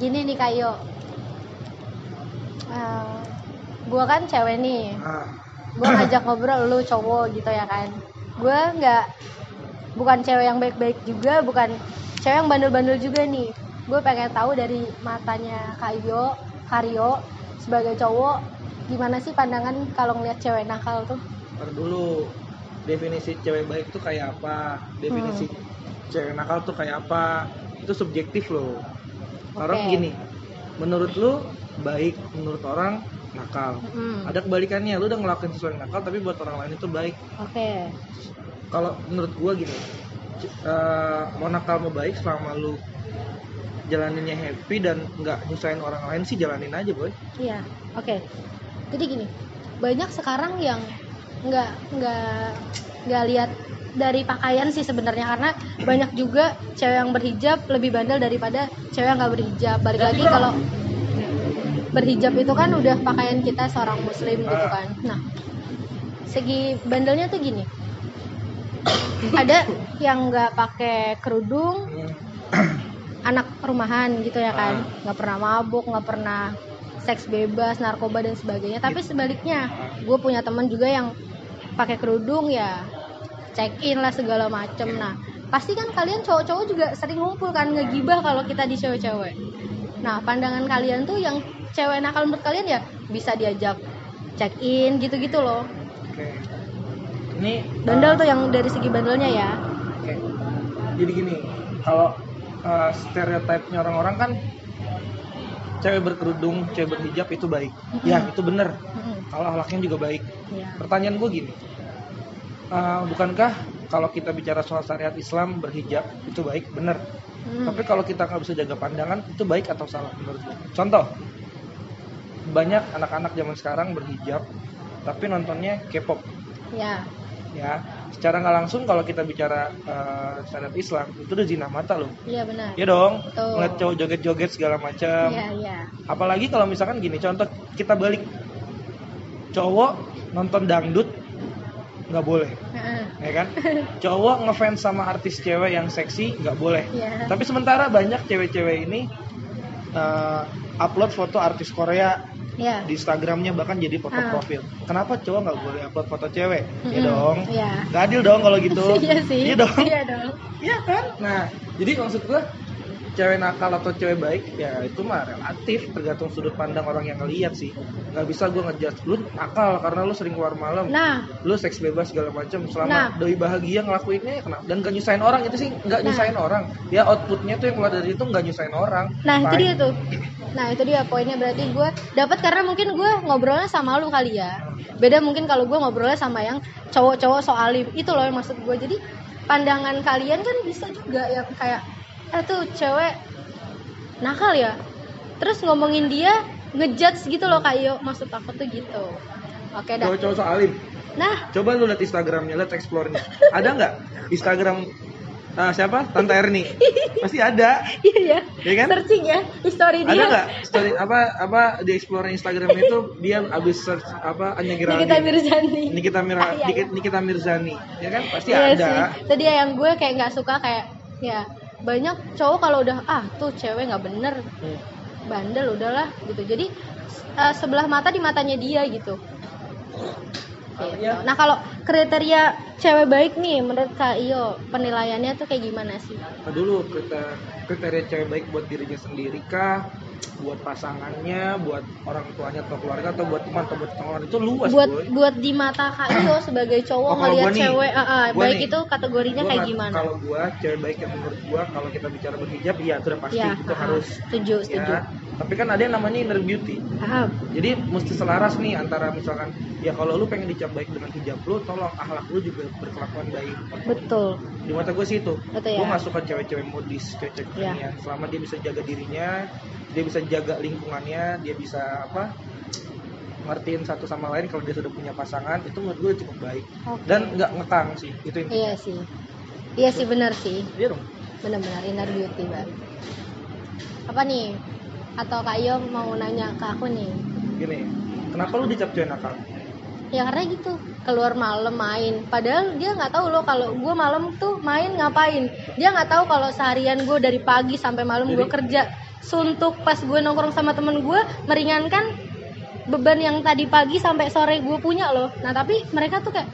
Gini nih kayo gue kan cewek nih. Ah. Gue ngajak ngobrol lu cowok gitu ya kan. Gue nggak bukan cewek yang baik-baik juga bukan cewek yang bandel-bandel juga nih. Gue pengen tahu dari matanya Kayo Karyo sebagai cowok gimana sih pandangan kalau ngeliat cewek nakal tuh? Ntar dulu definisi cewek baik tuh kayak apa? Definisi Hmm. cewek nakal tuh kayak apa? Itu subjektif loh orang gini menurut lu baik menurut orang nakal. Hmm, ada kebalikannya lu udah ngelakuin sesuatu yang nakal tapi buat orang lain itu baik. Oke. Kalau menurut gua gini eh, mau nakal mau baik selama lu jalaninnya happy dan nggak nyusahin orang lain sih jalanin aja boy. Iya, oke. Jadi gini, banyak sekarang yang nggak nggak nggak lihat dari pakaian sih sebenarnya karena banyak juga cewek yang berhijab lebih bandel daripada cewek yang nggak berhijab. Balik lagi kalau berhijab itu kan udah pakaian kita seorang muslim gitu kan. Nah, segi bandelnya tuh gini. Ada yang nggak pakai kerudung, anak rumahan gitu ya kan. Nggak pernah mabuk nggak pernah seks bebas narkoba dan sebagainya. Tapi sebaliknya gue punya teman juga yang pakai kerudung ya check in lah segala macem nah pasti kan kalian cowok-cowok juga sering ngumpul kan ngegibah kalau kita di cewek-cewek nah pandangan kalian tuh yang cewek nakal menurut kalian ya bisa diajak check in gitu-gitu loh oke ini bandel eh, tuh yang dari segi bandelnya ya Oke. Jadi gini, kalau uh, stereotipnya orang-orang kan cewek berkerudung, cewek berhijab itu baik. Ya, itu bener. Mm-mm. Kalau akhlaknya juga baik. Iya. Pertanyaan gue gini, uh, bukankah kalau kita bicara soal syariat Islam berhijab itu baik, bener. Hmm. Tapi kalau kita nggak bisa jaga pandangan, itu baik atau salah menurut gue? Contoh, banyak anak-anak zaman sekarang berhijab, tapi nontonnya K-pop ya ya secara nggak langsung kalau kita bicara uh, syariat Islam itu udah zina mata loh iya benar ya dong Betul. ngeliat cowok joget-joget segala macam iya iya apalagi kalau misalkan gini contoh kita balik cowok nonton dangdut nggak boleh Heeh. ya kan cowok ngefans sama artis cewek yang seksi nggak boleh Iya. tapi sementara banyak cewek-cewek ini uh, upload foto artis Korea Iya. di Instagramnya bahkan jadi foto Ah. profil kenapa cowok nggak boleh upload foto cewek ya Mm-mm. dong Iya. Gak adil dong kalau gitu. Iya sih. Iya dong. Iya dong. Iya kan? Nah, jadi maksud gua cewek nakal atau cewek baik ya itu mah relatif tergantung sudut pandang orang yang ngeliat sih. Gak bisa gua ngejudge lu nakal karena lu sering keluar malam. Nah, Lu seks bebas segala macam selama Nah. doi bahagia ngelakuinnya ya kenapa? Dan gak nyusahin orang itu sih nggak Nah. nyusahin orang. Ya outputnya tuh yang keluar dari itu nggak nyusahin orang. nah itu Fine. dia tuh. Nah itu dia poinnya berarti gue dapat karena mungkin gue ngobrolnya sama lu kali ya. Beda mungkin kalau gue ngobrolnya sama yang cowok-cowok soal itu loh yang maksud gue. Jadi pandangan kalian kan bisa juga yang kayak eh tuh cewek nakal ya. Terus ngomongin dia ngejudge gitu loh kayak maksud aku tuh gitu. Oke dah. Cowok-cowok so alim. Nah, Coba lu lihat Instagramnya, lihat explore-nya. Ada nggak Instagram ah, siapa? Tante Erni. Pasti ada. iya ya. Kan? Searching ya history dia. Ada nggak story apa apa di explore Instagram itu dia abis search apa Anya Giraldi, Nikita Mirzani. Nikita Mira, Ah, iya, Nikita, iya. Nikita Mirzani, ya kan pasti Iya ada. sih. Tadi ya yang gue kayak nggak suka kayak ya banyak cowok kalau udah ah tuh cewek nggak bener Hmm. bandel udahlah gitu. Jadi eh, sebelah mata di matanya dia gitu. Gitu. iya. Nah kalau kriteria cewek baik nih menurut Kak Iyo penilaiannya tuh kayak gimana sih? Nah, dulu kriteria, kriteria cewek baik buat dirinya sendiri kah? Buat pasangannya, buat orang tuanya atau keluarga atau buat teman atau buat teman itu luas buat boy. buat di mata Kak sebagai cowok Oh, ngelihat cewek ah, gua baik nih. itu kategorinya Gua kayak gimana? Kalau gua cewek baik yang menurut gua kalau kita bicara berhijab iya itu udah pasti ya, itu ah, harus setuju setuju. ya. Tapi kan ada yang namanya inner beauty. Ah, Jadi mesti selaras nih antara misalkan ya kalau lu pengen dicap baik dengan hijab lu, tolong akhlak lu juga berkelakuan baik. betul. Di mata gue sih itu. Betul Gue ya. suka cewek-cewek modis, cewek-cewek kekinian. Selama dia bisa jaga dirinya, dia bisa jaga lingkungannya, dia bisa apa? ngertiin satu sama lain kalau dia sudah punya pasangan itu menurut gue cukup baik Oke. dan nggak ngekang sih itu intinya Iya sih. Iya sih benar sih. iya dong Benar-benar inner beauty banget. Apa nih? Atau Kak Iyo mau nanya ke aku nih? gini kenapa lu dicap cewek nakal Ya karena gitu keluar malam main. Padahal dia nggak tahu loh kalau gue malam tuh main ngapain. Dia nggak tahu kalau seharian gue dari pagi sampai malam gue kerja. Suntuk pas gue nongkrong sama temen gue meringankan beban yang tadi pagi sampai sore gue punya loh nah tapi mereka tuh kayak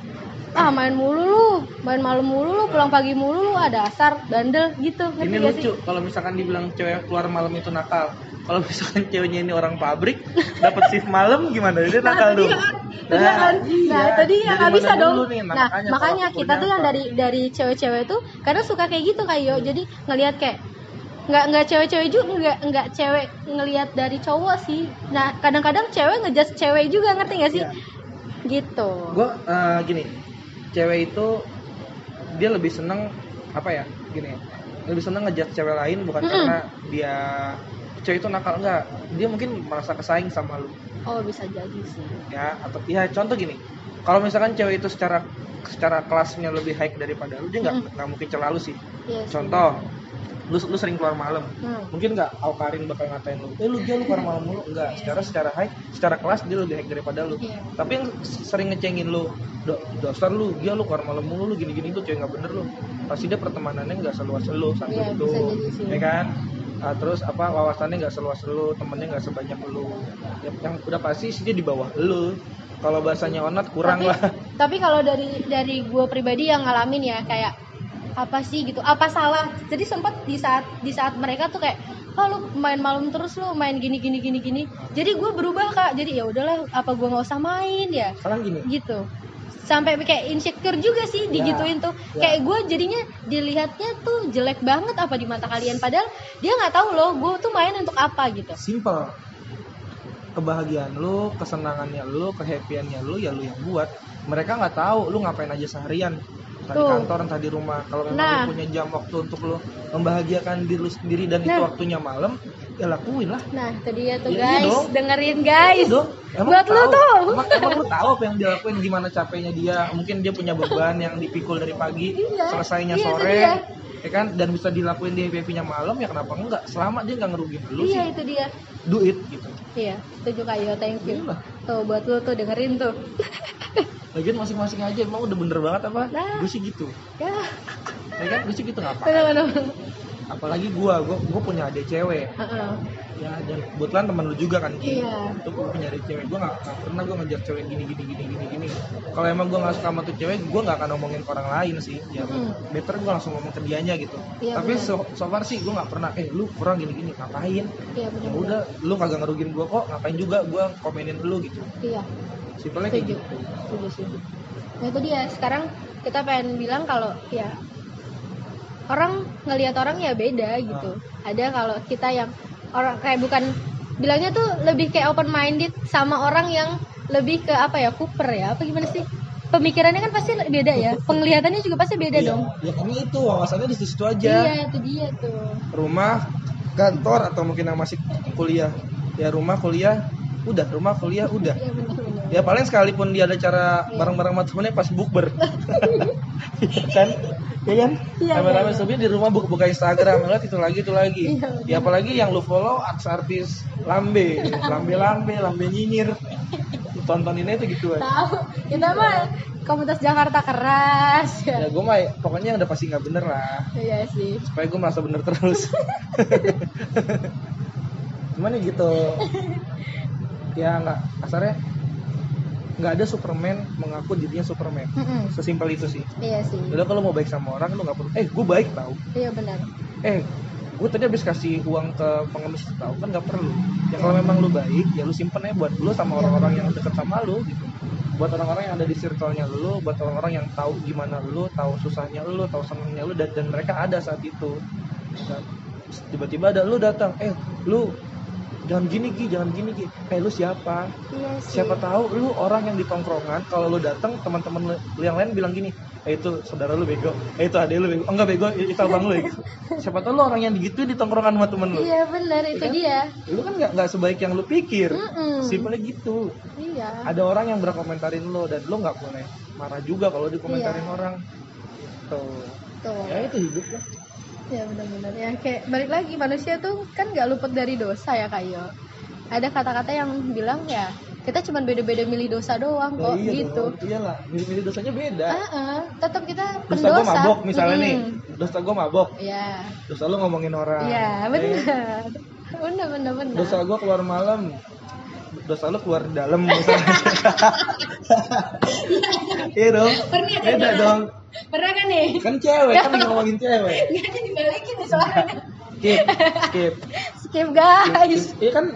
ah main mulu lu main malam mulu lu pulang pagi mulu lu ada asar bandel gitu ngerti ini lucu kalau misalkan dibilang cewek keluar malam itu nakal kalau misalkan ceweknya ini orang pabrik dapat shift malam gimana dia Nah, nakal itu dong kan. Kan. iya. Nah, itu dia Dari nggak bisa dong. nih? Nah, makanya kita tuh yang dari dari cewek-cewek tuh kadang suka kayak gitu kayak Jadi ngelihat kayak nggak nggak cewek-cewek juga nggak nggak cewek ngelihat dari cowok sih. Nah, kadang-kadang cewek ngejudge cewek juga ngerti gak sih? Iya. Gitu. gue eh, gini cewek itu dia lebih seneng apa ya gini lebih seneng ngejat cewek lain bukan Mm-mm. karena dia cewek itu nakal enggak dia mungkin merasa kesaing sama lu Oh, bisa jadi sih. ya atau ya contoh gini kalau misalkan cewek itu secara secara kelasnya lebih high daripada lu dia nggak Mm. nggak mungkin celalu sih Iya sih. contoh lu lu sering keluar malam? Hmm. mungkin nggak Aukarin bakal ngatain lu eh lu dia lu keluar malam mulu. Enggak secara secara high secara kelas dia lebih high daripada lu. Iya. tapi yang sering ngecengin lu "Do- dasar lu dia lu keluar malam mulu lu gini gini tuh cewek nggak bener lu. Pasti dia pertemanannya nggak seluas lu satu Iya, itu ya kan? Ah, terus apa wawasannya nggak seluas lu temennya nggak sebanyak lu. Ya, yang udah pasti sih dia di bawah lu. Kalau bahasanya onat kurang tapi, lah. tapi kalau dari dari gue pribadi yang ngalamin ya kayak apa sih gitu apa salah? Jadi sempat di saat di saat mereka tuh kayak oh lu main malam terus lu main gini gini gini gini. Jadi gue berubah kak. Jadi ya udahlah apa gue nggak usah main ya. Sekarang gini? Gitu. Sampai kayak insecure juga sih digituin tuh. Ya. kayak gue jadinya dilihatnya tuh jelek banget apa di mata kalian. Padahal dia nggak tahu loh gue tuh main untuk apa gitu. Simple. Kebahagiaan lu kesenangannya lu kehappyannya lu ya lu yang buat. Mereka nggak tahu lu ngapain aja seharian entah di Tuh. kantor entah di rumah kalau memang Nah. lu punya jam waktu untuk lu membahagiakan diri lu sendiri dan itu Nah. waktunya malam ya lakuin lah nah itu dia tuh Iya guys dong. dengerin guys dong emang buat lu tuh. emang, emang lu tahu apa yang dia lakuin gimana capeknya dia mungkin dia punya beban yang dipikul dari pagi Iya. selesainya Iya, itu sore dia. ya kan dan bisa dilakuin di happy nya malam ya kenapa enggak selama dia nggak ngerugiin lu iya sih itu dia do it gitu Iya, setuju Kayo, thank you. Iyalah. Tuh buat lu tuh dengerin tuh. Lagian masing-masing aja emang udah bener banget apa? Nah. Gue sih gitu. Ya, Ya kan gue sih gitu ngapa? benar-benar. Apalagi gua, gua, gua punya adik cewek. Heeh. Ya dan kebetulan teman lu juga kan Ki. Iya. Itu gua punya adik cewek. Gua gak, gak pernah gua ngejar cewek gini gini gini gini gini. Kalau emang gua gak suka sama tuh cewek, gua gak akan ngomongin ke orang lain sih. Ya Mm. better gua langsung ngomong ke dianya gitu. Iya, Tapi so, so far sih gua gak pernah eh lu kurang gini gini ngapain? Iya Ya udah, lu kagak ngerugin gua kok, ngapain juga gua komenin lu gitu. Iya, Simpelnya kayak gitu. Setuju, setuju. Nah itu dia. Sekarang kita pengen bilang kalau ya orang ngelihat orang ya beda gitu. Ada kalau kita yang orang kayak bukan bilangnya tuh lebih kayak open minded sama orang yang lebih ke apa ya Cooper ya apa gimana sih? Pemikirannya kan pasti beda ya penglihatannya juga pasti beda Iya. dong. Ya ini itu wawasannya di situ aja. iya itu dia tuh. Rumah kantor atau mungkin yang masih kuliah. Ya rumah kuliah udah. Rumah kuliah udah. Iya ya paling sekalipun dia ada cara bareng-bareng sama temennya pas bukber. Kan? Ya kan? Iya, rame-rame sebenarnya di rumah buka, buka Instagram ngeliat itu lagi itu lagi. Iya, ya apalagi yang lu follow artis-artis lambe. Lambe-lambe lambe nyinyir. Tontoninnya itu gitu aja. Tahu. Kita mah komunitas Jakarta keras. Ya ya gue mah pokoknya udah pasti nggak bener lah. Iya sih. Supaya gue merasa bener terus. Cuman ya gitu. Ya nggak kasarnya nggak ada Superman mengaku dirinya Superman. Mm-mm. sesimpel itu sih. Iya sih. Udah kalau mau baik sama orang lu nggak perlu. Eh gue baik tau. Iya benar. Eh gue tadi habis kasih uang ke pengemis tahu kan nggak perlu. Ya kalau memang lu baik ya lu simpen aja buat lu sama orang-orang yang deket sama lu gitu. Buat orang-orang yang ada di circle-nya lu buat orang-orang yang tahu gimana lu tahu susahnya lu tahu senangnya lu dan, dan mereka ada saat itu. Tiba-tiba ada lu datang eh lu jangan gini ki jangan gini ki. Eh lu siapa? Iya sih. Siapa tahu lu orang yang di tongkrongan kalau lu datang teman-teman lu yang lain bilang gini eh itu saudara lu bego. Eh itu adek lu bego. Oh, enggak bego itu abang lu ya gitu. siapa tahu lu orang yang digituin di tongkrongan sama temen lu. Iya benar itu kan? dia. Lu kan nggak nggak sebaik yang lu pikir. Mm-mm. simpelnya gitu. Iya. Ada orang yang berkomentarin lu dan lu nggak boleh marah juga kalau dikomentarin Iya. orang. Tuh. Tuh. Ya itu hidup lah ya benar-benar. Ya kayak balik lagi manusia tuh kan nggak luput dari dosa ya kayo ada kata-kata yang bilang ya kita cuma beda-beda milih dosa doang kok iya gitu. Dong. iyalah milih-milih dosanya beda. Ah, ah, tetap kita dosa pendosa. gue mabok misalnya nih. Mm-mm. dosa gue mabok. Iya, dosa lu ngomongin orang. Iya ya kan? benar. bener bener bener dosa gua keluar malam. Dosa lu keluar dalam misalnya. Iya dong. Beda dong pernah kan nih kan cewek kan ngomongin cewek nggak jadi dibalikin nih soalnya skip skip skip guys Iya kan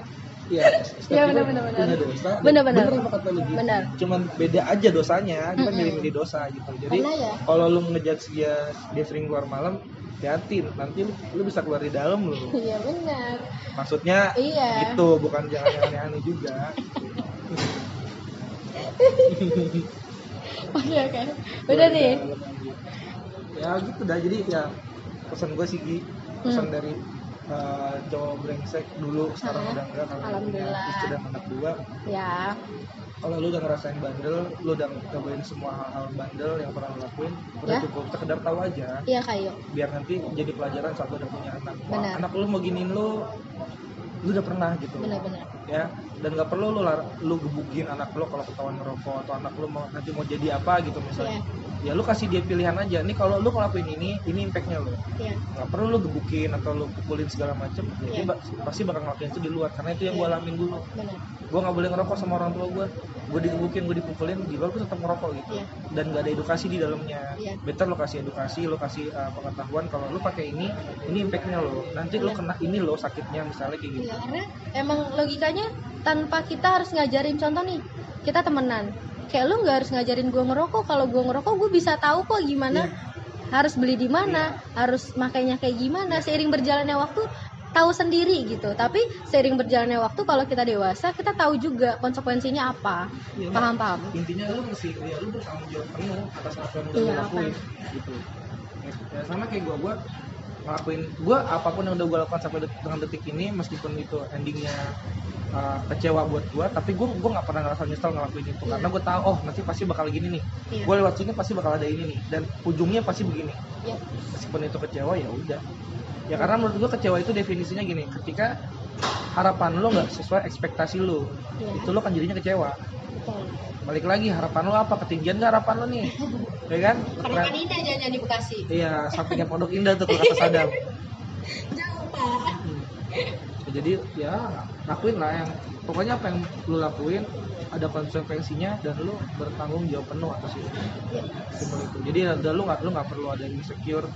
Iya, Iya, benar, benar, benar. punya dosa. Benar, benar. Bener apa kata lu gitu. Benar. Cuman beda aja dosanya, kita milih-milih dosa gitu. Jadi ya- kalau lu ngejudge dia dia sering keluar malam, hati nanti lu, lu bisa keluar di dalam lu. iya benar Maksudnya Iya. itu bukan jangan yang aneh-aneh juga. oke oke udah nih Ya gitu dah. Jadi ya pesan gue sih Gi, pesan Hmm. dari uh, cowok brengsek dulu sekarang Ah, udah enggak Alhamdulillah. istri dan anak dua ya kalau lu udah ngerasain bandel, lu udah cobain semua hal-hal bandel yang pernah lu lakuin, udah Ya. cukup sekedar tahu aja, iya kayu biar nanti jadi pelajaran saat lu udah punya anak. Wah, anak lu mau giniin lu, lu udah pernah gitu, benar-benar ya. Dan nggak perlu lu lu gebukin anak lu kalau ketahuan ngerokok atau anak lu mau nanti mau jadi apa gitu misalnya. Ya lu kasih dia pilihan aja. Nih kalau lu ngelakuin ini, ini impactnya lu. iya Nggak perlu lu gebukin atau lu pukulin segala macem. Ya, dia Iya. pasti bakal ngelakuin itu di luar karena itu yang Iya. gua alamin dulu gue nggak boleh ngerokok sama orang tua gue gue digebukin gue dipukulin di luar gue tetap ngerokok gitu Iya. dan gak ada edukasi di dalamnya Iya. better lo kasih edukasi lo kasih uh, pengetahuan kalau lo pakai ini ini impactnya lo nanti lo Iya. kena ini lo sakitnya misalnya kayak gitu Iya, karena emang logikanya tanpa kita harus ngajarin contoh nih kita temenan. Kayak lu nggak harus ngajarin gue ngerokok kalau gue ngerokok gue bisa tahu kok gimana harus beli di mana harus makainya kayak gimana seiring berjalannya waktu tahu sendiri gitu. Tapi seiring berjalannya waktu kalau kita dewasa kita tahu juga konsekuensinya apa. Iya, paham paham? Intinya lo mesti ya lo bertanggung jawab penuh atas apa yang Iya, lo lakuin gitu. Ya, ya sama kayak gue gue ngelakuin gue apa pun yang udah gue lakukan sampai det- dengan detik ini meskipun itu endingnya uh, kecewa buat gue tapi gue gue nggak pernah ngerasa nyesel ngelakuin itu Iya. karena gue tahu oh nanti pasti bakal gini nih Iya. gue lewat sini pasti bakal ada ini nih dan ujungnya pasti begini Iya. meskipun itu kecewa ya udah ya karena menurut gue kecewa itu definisinya gini ketika harapan lo nggak sesuai ekspektasi lo Iya. itu lo kan jadinya kecewa Betul. Balik lagi harapan lo apa? Ketinggian nggak harapan lo nih? Ya kan? Karena ini aja yang di Bekasi. Iya sampingnya pondok indah tuh kalau kata Sadam jauh pak. Hmm. jadi ya lakuin lah yang pokoknya apa yang lo lakuin ada konsekuensinya dan lo bertanggung jawab penuh atas itu. Iya. Simpel itu. Jadi ada lu nggak lu nggak perlu ada insecure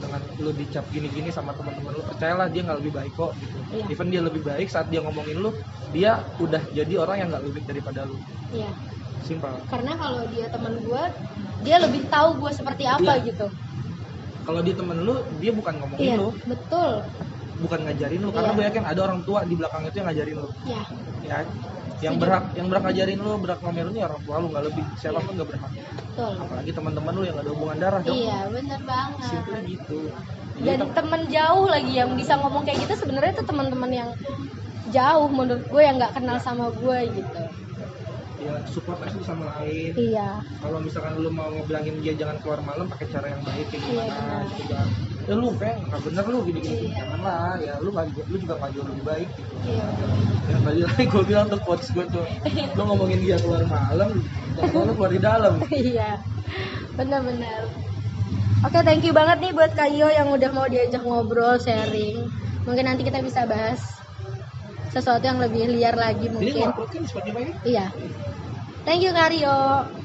dengan lu dicap gini-gini sama teman-teman lu. Percayalah dia nggak lebih baik kok gitu. Iya. even dia lebih baik saat dia ngomongin lu dia udah jadi orang yang nggak lebih daripada lu. Iya. Simpel. Karena kalau dia teman gue dia lebih tahu gue seperti apa Iya. gitu. Kalau dia temen lu dia bukan ngomongin iya lu betul. Bukan ngajarin lu karena Iya. gue yakin ada orang tua di belakang itu yang ngajarin lu. Ya ya yang Setuju. berhak yang berhak ngajarin lu berhak lu ini orang tua lu nggak lebih. Siapa pun nggak berhak. Betul. Apalagi teman-teman lu yang gak ada hubungan darah dong. Iya bener banget. Simpelnya gitu. Jadi dan tem- temen jauh lagi yang bisa ngomong kayak gitu sebenarnya itu teman-teman yang jauh menurut gue yang nggak kenal sama gue gitu ya support aja sama lain iya. Kalau misalkan lu mau ngebilangin dia jangan keluar malam pakai cara yang baik kayak Iya, gimana benar. gitu kan. Ya lu peng nggak bener lu gini gini Iya. jangan lah ya lu lu juga jauh lebih baik gitu. Iya. Ya tadi lagi gue bilang tuh quotes gue tuh lu ngomongin dia keluar malam jangan lu keluar di dalam. Iya. Benar-benar oke thank you banget nih buat Kayo yang udah mau diajak ngobrol sharing. Mungkin nanti kita bisa bahas sesuatu yang lebih liar lagi mungkin. ini iya. Thank you Karyo